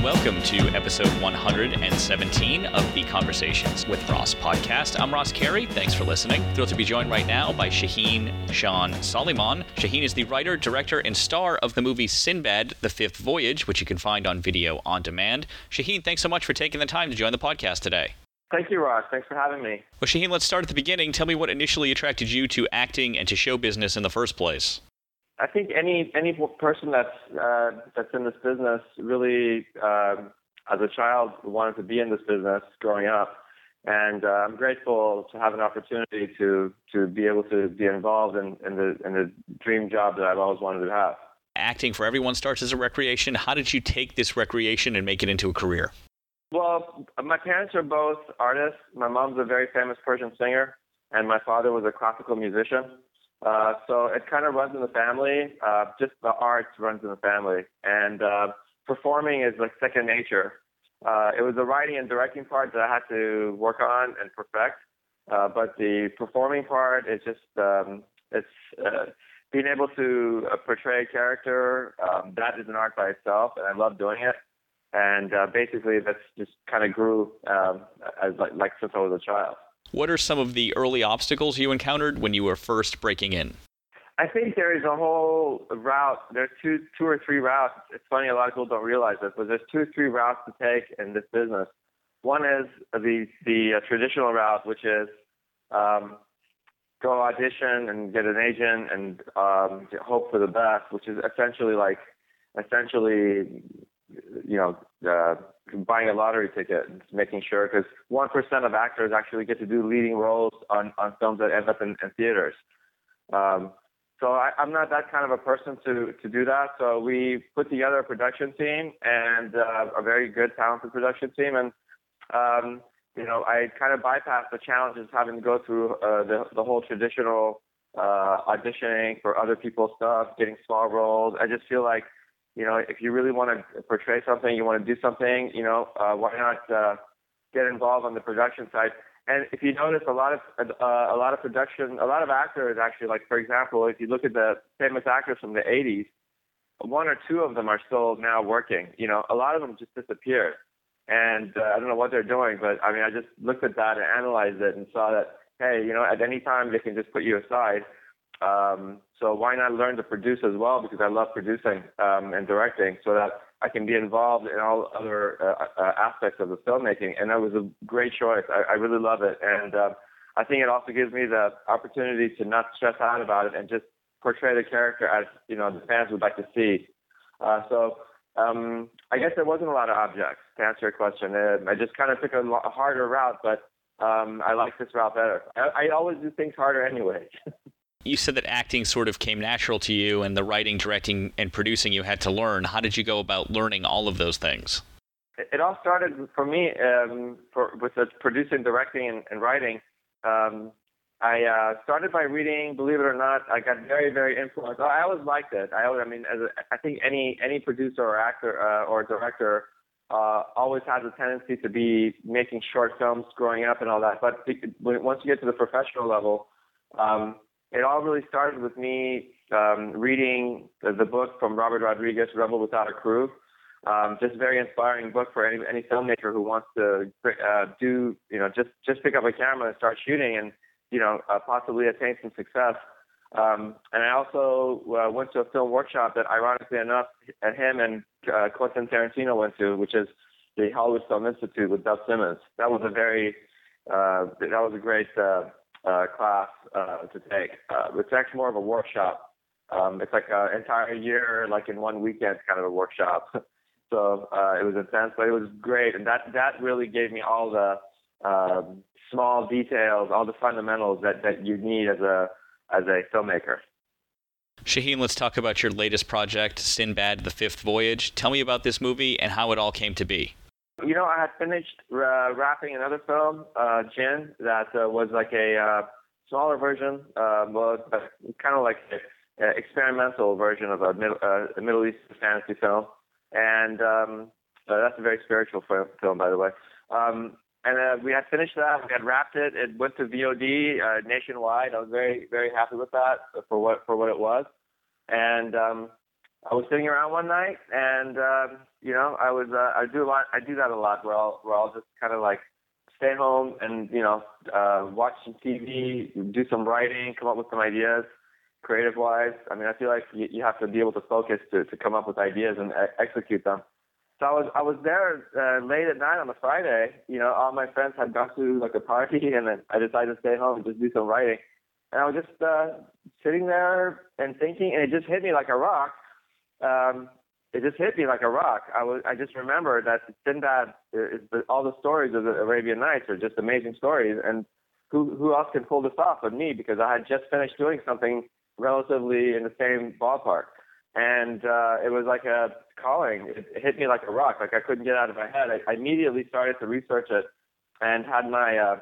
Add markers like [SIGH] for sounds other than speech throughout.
and welcome to episode 117 of the Conversations with Ross podcast. I'm Ross Carey. Thanks for listening. Thrilled to be joined right now by Shaheen Sean Solimon. Shaheen is the writer, director, and star of the movie Sinbad The Fifth Voyage, which you can find on video on demand. Shaheen, thanks so much for taking the time to join the podcast today. Thank you, Ross. Thanks for having me. Well, Shaheen, let's start at the beginning. Tell me what initially attracted you to acting and to show business in the first place. I think any any person that's uh, that's in this business really, um, as a child, wanted to be in this business growing up, and uh, I'm grateful to have an opportunity to to be able to be involved in, in the in the dream job that I've always wanted to have. Acting for everyone starts as a recreation. How did you take this recreation and make it into a career? Well, my parents are both artists. My mom's a very famous Persian singer, and my father was a classical musician. Uh, so it kind of runs in the family. Uh, just the arts runs in the family, and uh, performing is like second nature. Uh, it was the writing and directing part that I had to work on and perfect, uh, but the performing part is just um, it's uh, being able to uh, portray a character. Um, that is an art by itself, and I love doing it. And uh, basically, that's just kind of grew um, as like, like since I was a child. What are some of the early obstacles you encountered when you were first breaking in? I think there is a whole route. There's two, two or three routes. It's funny, a lot of people don't realize this, but there's two or three routes to take in this business. One is the the uh, traditional route, which is um, go audition and get an agent and um, hope for the best, which is essentially like essentially you know uh, buying a lottery ticket, making sure because one percent of actors actually get to do leading roles on on films that end up in, in theaters. Um, so I, I'm not that kind of a person to to do that. So we put together a production team and uh, a very good, talented production team, and um, you know I kind of bypassed the challenges having to go through uh, the the whole traditional uh, auditioning for other people's stuff, getting small roles. I just feel like you know, if you really want to portray something, you want to do something, you know, uh, why not uh, get involved on the production side? And if you notice, a lot of uh, a lot of production, a lot of actors actually, like for example, if you look at the famous actors from the '80s, one or two of them are still now working. You know, a lot of them just disappeared, and uh, I don't know what they're doing. But I mean, I just looked at that and analyzed it and saw that hey, you know, at any time they can just put you aside um, so why not learn to produce as well? Because I love producing um, and directing, so that I can be involved in all other uh, uh, aspects of the filmmaking. And that was a great choice. I, I really love it, and uh, I think it also gives me the opportunity to not stress out about it and just portray the character as you know the fans would like to see. Uh, so um, I guess there wasn't a lot of objects to answer your question. Uh, I just kind of took a, a harder route, but um, I like this route better. I, I always do things harder anyway. [LAUGHS] You said that acting sort of came natural to you, and the writing, directing, and producing you had to learn. How did you go about learning all of those things? It all started for me um, for, with the producing, directing, and, and writing. Um, I uh, started by reading. Believe it or not, I got very, very influenced. I always liked it. I, always, I mean, as a, I think any any producer or actor uh, or director uh, always has a tendency to be making short films growing up and all that. But once you get to the professional level, um, it all really started with me um, reading the, the, book from Robert Rodriguez, Rebel Without a Crew. Um, just very inspiring book for any any filmmaker who wants to uh, do you know just just pick up a camera and start shooting and you know uh, possibly attain some success. Um, and I also uh, went to a film workshop that, ironically enough, him and uh, Quentin Tarantino went to, which is the Hollywood Film Institute with Dov Simens. That was a very uh, that was a great uh, uh, class uh, to take. Uh, it's actually more of a workshop. Um, it's like an entire year, like in one weekend, kind of a workshop. [LAUGHS] so uh, it was intense, but it was great, and that that really gave me all the um, small details, all the fundamentals that that you need as a as a filmmaker. Shaheen, let's talk about your latest project, Sinbad: The Fifth Voyage. Tell me about this movie and how it all came to be. You know, I had finished uh, wrapping another film, uh, Jinn, that uh, was like a uh, smaller version, uh, but kind of like an experimental version of a Middle, uh, Middle Eastern fantasy film. And um, uh, that's a very spiritual film, by the way. Um, and uh, we had finished that. We had wrapped it. It went to VOD uh, nationwide. I was very, very happy with that for what for what it was. And um, I was sitting around one night, and um, you know, I was uh, I do a lot. I do that a lot, where I'll where I'll just kind of like stay home and you know uh, watch some TV, do some writing, come up with some ideas, creative wise. I mean, I feel like you, you have to be able to focus to to come up with ideas and e- execute them. So I was I was there uh, late at night on a Friday. You know, all my friends had gone to like a party, [LAUGHS] and then I decided to stay home and just do some writing. And I was just uh, sitting there and thinking, and it just hit me like a rock um, it just hit me like a rock. I was I just remember that Sinbad is the, all the stories of the Arabian Nights are just amazing stories, and who who else can pull this off but me? Because I had just finished doing something relatively in the same ballpark, and uh, it was like a calling. It, it hit me like a rock. Like I couldn't get out of my head. I, I immediately started to research it, and had my uh,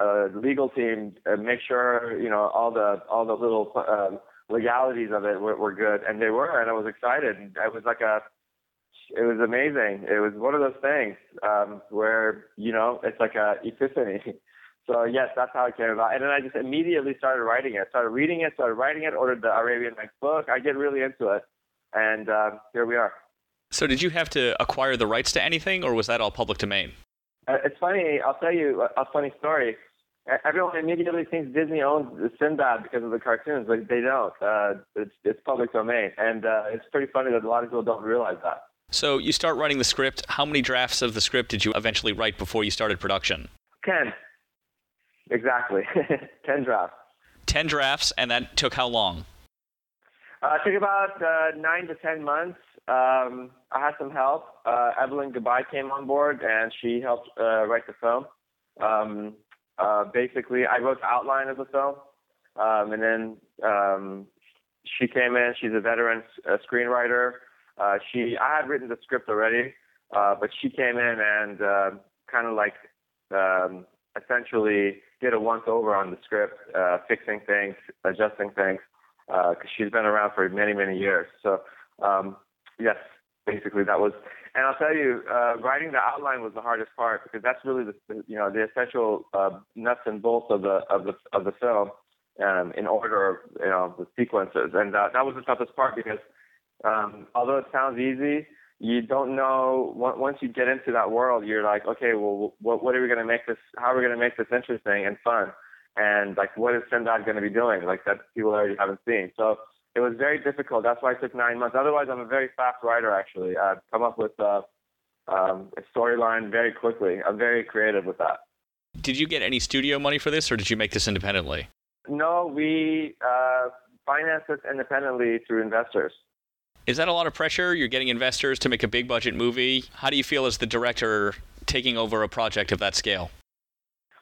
uh, legal team uh, make sure you know all the all the little. Um, legalities of it were, were good, and they were, and I was excited. It was like a, it was amazing. It was one of those things um, where you know it's like a epiphany. [LAUGHS] So yes, that's how it came about. And then I just immediately started writing it. Started reading it. Started writing it. Ordered the Arabian Nights book. I get really into it, and uh, here we are. So did you have to acquire the rights to anything, or was that all public domain? Uh, it's funny. I'll tell you a, a funny story everyone immediately thinks Disney owns Sinbad because of the cartoons, but they don't. Uh, it's it's public domain, and uh, it's pretty funny that a lot of people don't realize that. So you start writing the script. How many drafts of the script did you eventually write before you started production? Ten. Exactly, [LAUGHS] ten drafts. Ten drafts, and that took how long? Uh, it took about uh, nine to ten months. Um, I had some help. Uh, Evelyn Goodbye came on board, and she helped uh, write the film. Um, uh, basically, I wrote the outline of the film, um, and then um, she came in. She's a veteran uh, screenwriter. Uh, she, I had written the script already, uh, but she came in and uh, kind of like um, essentially did a once over on the script, uh, fixing things, adjusting things, because uh, she's been around for many, many years. So, um, yes, basically that was and I'll tell you, uh, writing the outline was the hardest part because that's really the you know the essential uh, nuts and bolts of the of the of the film um, in order of you know the sequences, and uh, that was the toughest part because um, although it sounds easy, you don't know once you get into that world, you're like, okay, well, what what are we going to make this? How are we going to make this interesting and fun? And like, what is Sinbad going to be doing? Like that people already haven't seen. So it was very difficult. That's why it took nine months. Otherwise, I'm a very fast writer. Actually, I've come up with uh, um, a storyline very quickly. I'm very creative with that. Did you get any studio money for this, or did you make this independently? No, we uh, financed this independently through investors. Is that a lot of pressure? You're getting investors to make a big budget movie. How do you feel as the director taking over a project of that scale?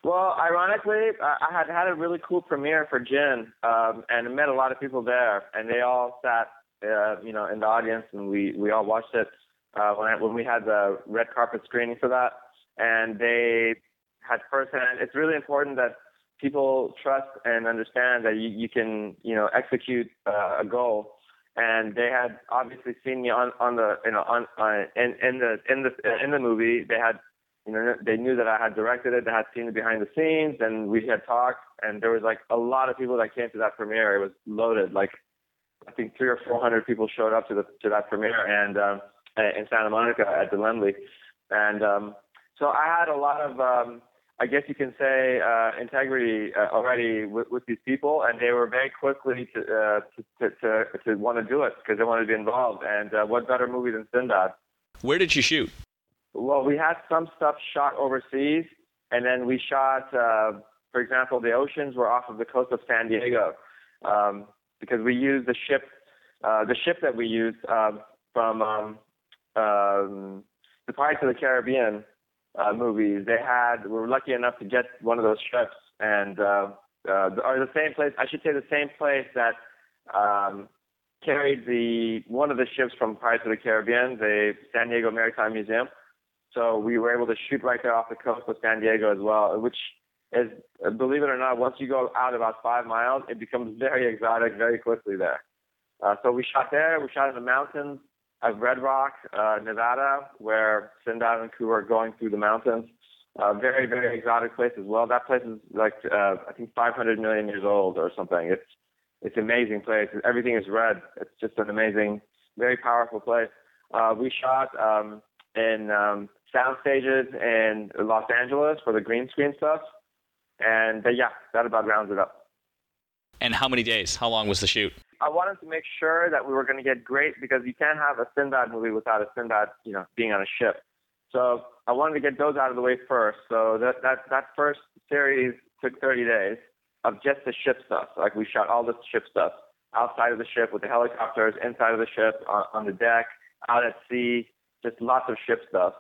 Well, ironically, I had had a really cool premiere for Djinn, um, and met a lot of people there, and they all sat, uh, you know, in the audience, and we we all watched it uh, when I, when we had the red carpet screening for that, and they had firsthand. It's really important that people trust and understand that you, you can, you know, execute uh, a goal. And they had obviously seen me on on the, you know, on, on in in the in the in the movie. They had you know, they knew that I had directed it, they had seen it behind the scenes, and we had talked. And there was like a lot of people that came to that premiere. It was loaded. Like I think three or four hundred people showed up to the to that premiere, and um, in Santa Monica at the Laemmle. And um, so I had a lot of, um, I guess you can say, uh, integrity uh, already with, with these people, and they were very quickly to uh, to, to, to, to want to do it because they wanted to be involved. And uh, what better movie than Sinbad? Where did you shoot? Well, we had some stuff shot overseas, and then we shot, uh, for example, the oceans were off of the coast of San Diego um, because we used the ship, uh, the ship that we used um, from um, um, the Pirates of the Caribbean uh, movies. They had we were lucky enough to get one of those ships, and uh, uh, or the same place. I should say the same place that um, carried the one of the ships from Pirates of the Caribbean, the San Diego Maritime Museum. So we were able to shoot right there off the coast of San Diego as well, which is, believe it or not, once you go out about five miles, it becomes very exotic very quickly there. Uh, so we shot there. We shot in the mountains of Red Rock, uh, Nevada, where Sinbad and crew are going through the mountains. Uh, very, very exotic place as well. That place is like uh, I think 500 million years old or something. It's it's an amazing place. Everything is red. It's just an amazing very powerful place. Uh, we shot um, in um, sound stages in Los Angeles for the green screen stuff, and uh, yeah, that about rounds it up. And how many days? How long was the shoot? I wanted to make sure that we were going to get great because you can't have a Sinbad movie without a Sinbad, you know, being on a ship. So I wanted to get those out of the way first. So that that that first series took 30 days of just the ship stuff. Like we shot all the ship stuff outside of the ship with the helicopters, inside of the ship, on, on the deck, out at sea, just lots of ship stuff.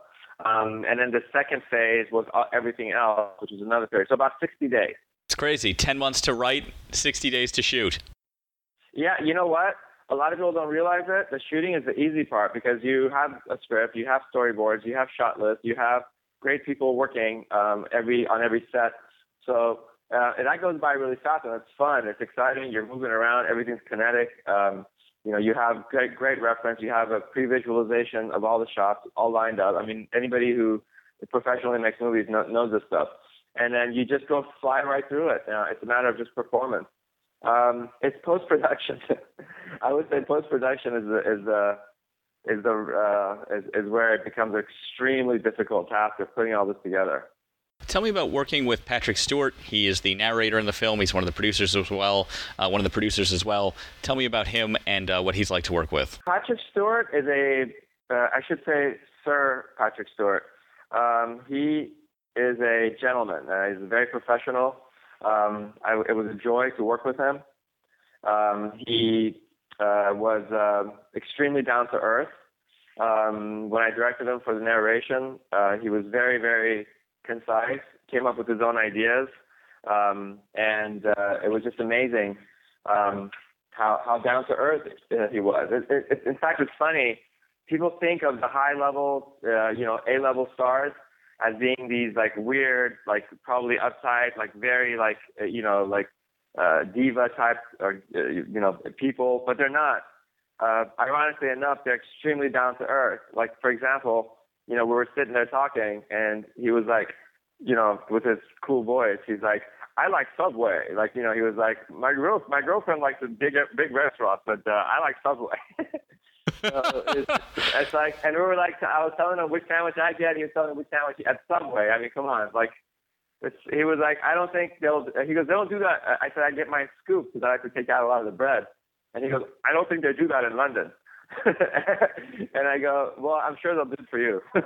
Um, and then the second phase was uh, everything else, which was another period. So about 60 days. It's crazy. 10 months to write, 60 days to shoot. Yeah, you know what? A lot of people don't realize it. The shooting is the easy part because you have a script, you have storyboards, you have shot lists, you have great people working um, every on every set. So uh, and that goes by really fast, and it's fun. It's exciting. You're moving around. Everything's kinetic. Um, you know, you have great, great reference. You have a pre-visualization of all the shots all lined up. I mean, anybody who professionally makes movies knows, this stuff. And then you just go fly right through it. Uh, it's a matter of just performance. Um, it's post-production. [LAUGHS] I would say post-production is the is the is the uh, is, is where it becomes an extremely difficult task of putting all this together. Tell me about working with Patrick Stewart. He is the narrator in the film. He's one of the producers as well. Uh, one of the producers as well. Tell me about him and uh, what he's like to work with. Patrick Stewart is a, uh, I should say, Sir Patrick Stewart. Um, he is a gentleman. Uh, he's very professional. Um, I, it was a joy to work with him. Um, he uh, was uh, extremely down to earth. Um, when I directed him for the narration, he was very, very concise, came up with his own ideas, um, and uh, it was just amazing um, how how down to earth he was. It, it, in fact, it's funny. People think of the high level, uh, you know, A level stars as being these like weird, like probably uptight, like very like uh, you know like uh, diva type or uh, you know people, but they're not. Uh, ironically enough, they're extremely down to earth. Like for example, you know, we were sitting there talking, and he was like, you know, with his cool voice, he's like, I like Subway. Like, you know, he was like, my girl, my girlfriend likes a big, big restaurant, but uh, I like Subway. [LAUGHS] it's, it's like, and we were like, I was telling him which sandwich I get. He was telling me which sandwich at Subway. I mean, come on, like, it's, he was like, I don't think they'll. He goes, they don't do that. I said, I get my scoop because I like to take out a lot of the bread. And he goes, I don't think they do that in London. [LAUGHS] and I go, well, I'm sure they'll do it for you. [LAUGHS]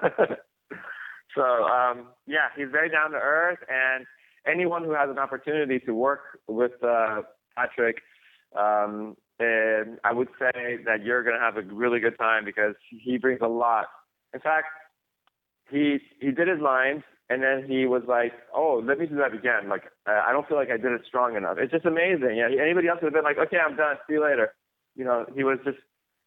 so um, yeah, he's very down to earth, and anyone who has an opportunity to work with uh, Patrick, um, and I would say that you're going to have a really good time because he brings a lot. In fact, he he did his lines, and then he was like, "Oh, let me do that again." Like, uh, I don't feel like I did it strong enough. It's just amazing. Yeah, anybody else would have been like, "Okay, I'm done. See you later." You know, he was just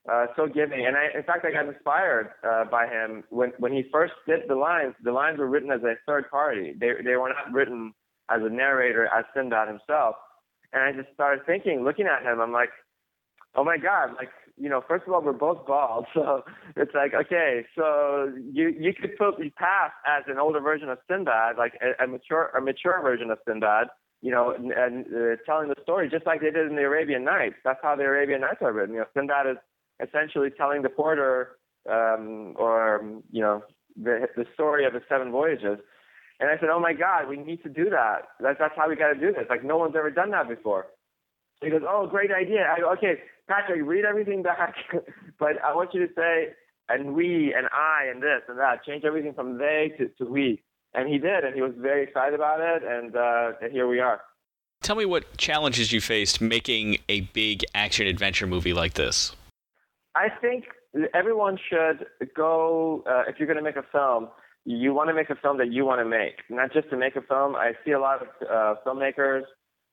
uh, so giving. And I, in fact, I got inspired uh, by him when when he first did the lines. The lines were written as a third party. They they were not written as a narrator as Sinbad himself. And I just started thinking, looking at him, I'm like, oh my god, like you know, first of all, we're both bald, [LAUGHS] so it's like, okay, so you you could put me past as an older version of Sinbad, like a, a mature a mature version of Sinbad, you know, and, and uh, telling the story just like they did in the Arabian Nights. That's how the Arabian Nights are written. You know, Sinbad is essentially telling the porter um, or you know the the story of the seven voyages. And I said, "Oh my God, we need to do that. That's that's how we got to do this. Like no one's ever done that before." He goes, "Oh, great idea." I go, "Okay, Patrick, read everything back, [LAUGHS] but I want you to say and we and I and this and that. Change everything from they to, to we." And he did, and he was very excited about it, and, uh, and here we are. Tell me what challenges you faced making a big action adventure movie like this. I think everyone should go, uh, if you're going to make a film, you want to make a film that you want to make, not just to make a film. I see a lot of uh, filmmakers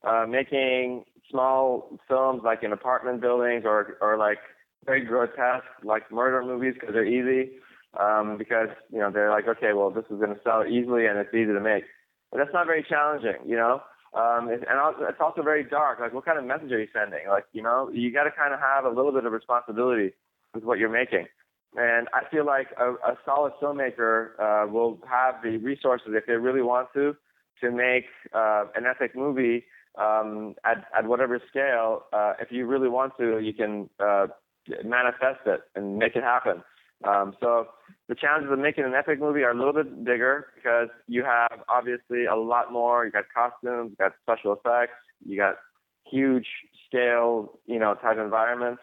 uh, making small films like in apartment buildings or, or like very grotesque, like murder movies because they're easy. Um, because, you know, they're like, okay, well, this is going to sell easily and it's easy to make. But that's not very challenging, you know? Um, and it's also very dark. Like, what kind of message are you sending? Like, you know, you got to kind of have a little bit of responsibility with what you're making. And I feel like a, a solid filmmaker uh, will have the resources if they really want to to make uh, an epic movie um, at, at whatever scale. Uh, if you really want to, you can uh, manifest it and make it happen. Um, so the challenges of making an epic movie are a little bit bigger because you have obviously a lot more. You got costumes, you got special effects, you got huge scale, you know, type environments.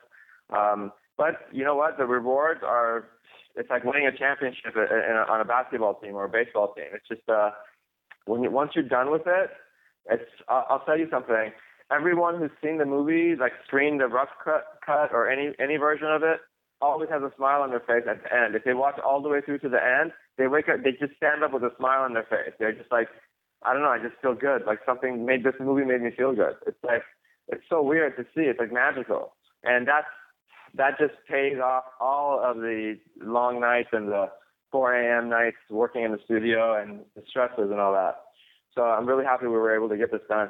Um, but you know what? The rewards are. It's like winning a championship a, on a basketball team or a baseball team. It's just uh, when you, once you're done with it, it's. I'll, I'll tell you something. Everyone who's seen the movie, like screened the rough cut, cut or any any version of it, always has a smile on their face at the end. If they watch all the way through to the end, they wake up, they just stand up with a smile on their face. They're just like, I don't know, I just feel good. Like something made this movie made me feel good. It's like, it's so weird to see. It's like magical, and that's that just pays off all of the long nights and the 4 a.m. nights working in the studio and the stresses and all that. So I'm really happy we were able to get this done.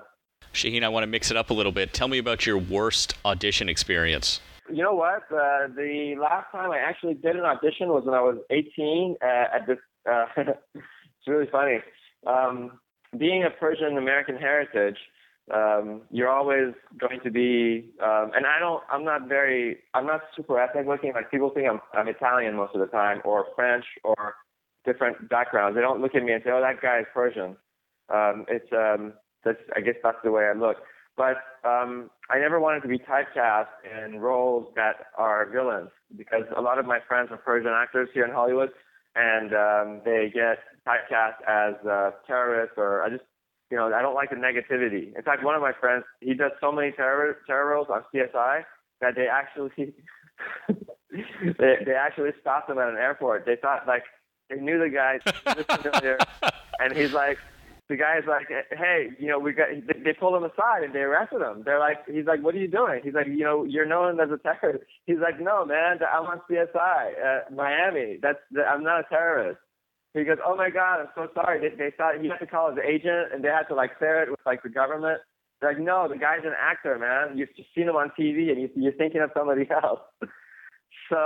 Shaheen, I want to mix it up a little bit. Tell me about your worst audition experience. You know what? Uh, the last time I actually did an audition was when I was 18 uh, at this. Uh, [LAUGHS] it's really funny. Um, being a Persian American heritage, um, you're always going to be. Um, and I don't. I'm not very. I'm not super ethnic looking. Like people think I'm, I'm Italian most of the time, or French, or different backgrounds. They don't look at me and say, "Oh, that guy is Persian." Um, it's. Um, that's. I guess that's the way I look. But um, I never wanted to be typecast in roles that are villains because a lot of my friends are Persian actors here in Hollywood, and um, they get typecast as uh, terrorists or I just, you know, I don't like the negativity. In fact, one of my friends, he does so many terror terror roles on CSI that they actually [LAUGHS] they they actually stopped him at an airport. They thought like they knew the guy, [LAUGHS] and he's like, the guy's like, hey, you know, we got. They pulled him aside and they arrested him. They're like, he's like, what are you doing? He's like, you know, you're known as a terrorist. He's like, no, man, I'm on CSI, uh, Miami. That's I'm not a terrorist. He goes, oh my god, I'm so sorry. They, they thought he had to call his agent and they had to like clear it with like the government. They're like, no, the guy's an actor, man. You've seen him on TV and you, you're thinking of somebody [LAUGHS] else. So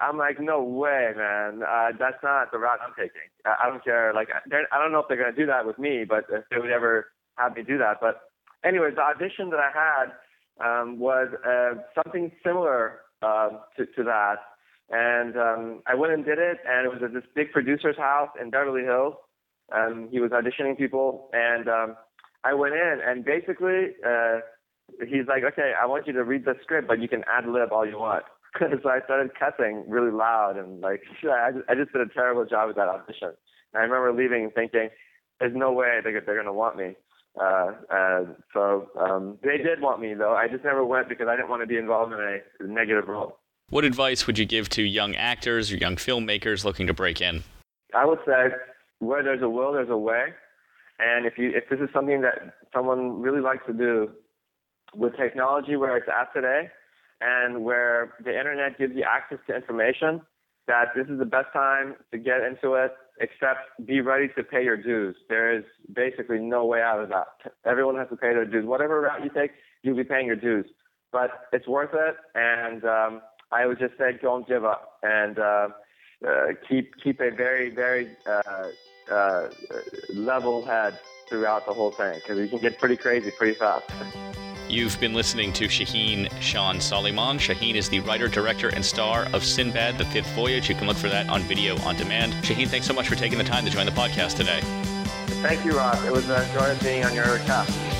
I'm like, no way, man. Uh, that's not the route I'm taking. I, I don't care. Like, I don't know if they're going to do that with me, but if they would ever have me do that. But anyways, the audition that I had um, was uh, something similar uh, to, to that. And um, I went and did it, and it was at this big producer's house in Beverly Hills. Um, he was auditioning people, and um, I went in, and basically, uh, he's like, okay, I want you to read the script, but you can ad lib all you want. So I started cussing really loud and like [LAUGHS] I just, I just did a terrible job at that audition. And I remember leaving thinking, "There's no way they're they're gonna want me." Uh, so um, they did want me though. I just never went because I didn't want to be involved in a negative role. What advice would you give to young actors or young filmmakers looking to break in? I would say, where there's a will, there's a way. And if you if this is something that someone really likes to do, with technology where it's at today, and where the internet gives you access to information, that this is the best time to get into it, except be ready to pay your dues. There is basically no way out of that. Everyone has to pay their dues. Whatever route you take, you'll be paying your dues. But it's worth it, and um, I would just say don't give up and uh, uh, keep keep a very very uh, uh level head throughout the whole thing because you can get pretty crazy pretty fast. You've been listening to Shaheen Sean Solimon. Shaheen is the writer, director, and star of Sinbad, The Fifth Voyage. You can look for that on video on demand. Shaheen, thanks so much for taking the time to join the podcast today. Thank you, Ross. It was a joy being on your cast.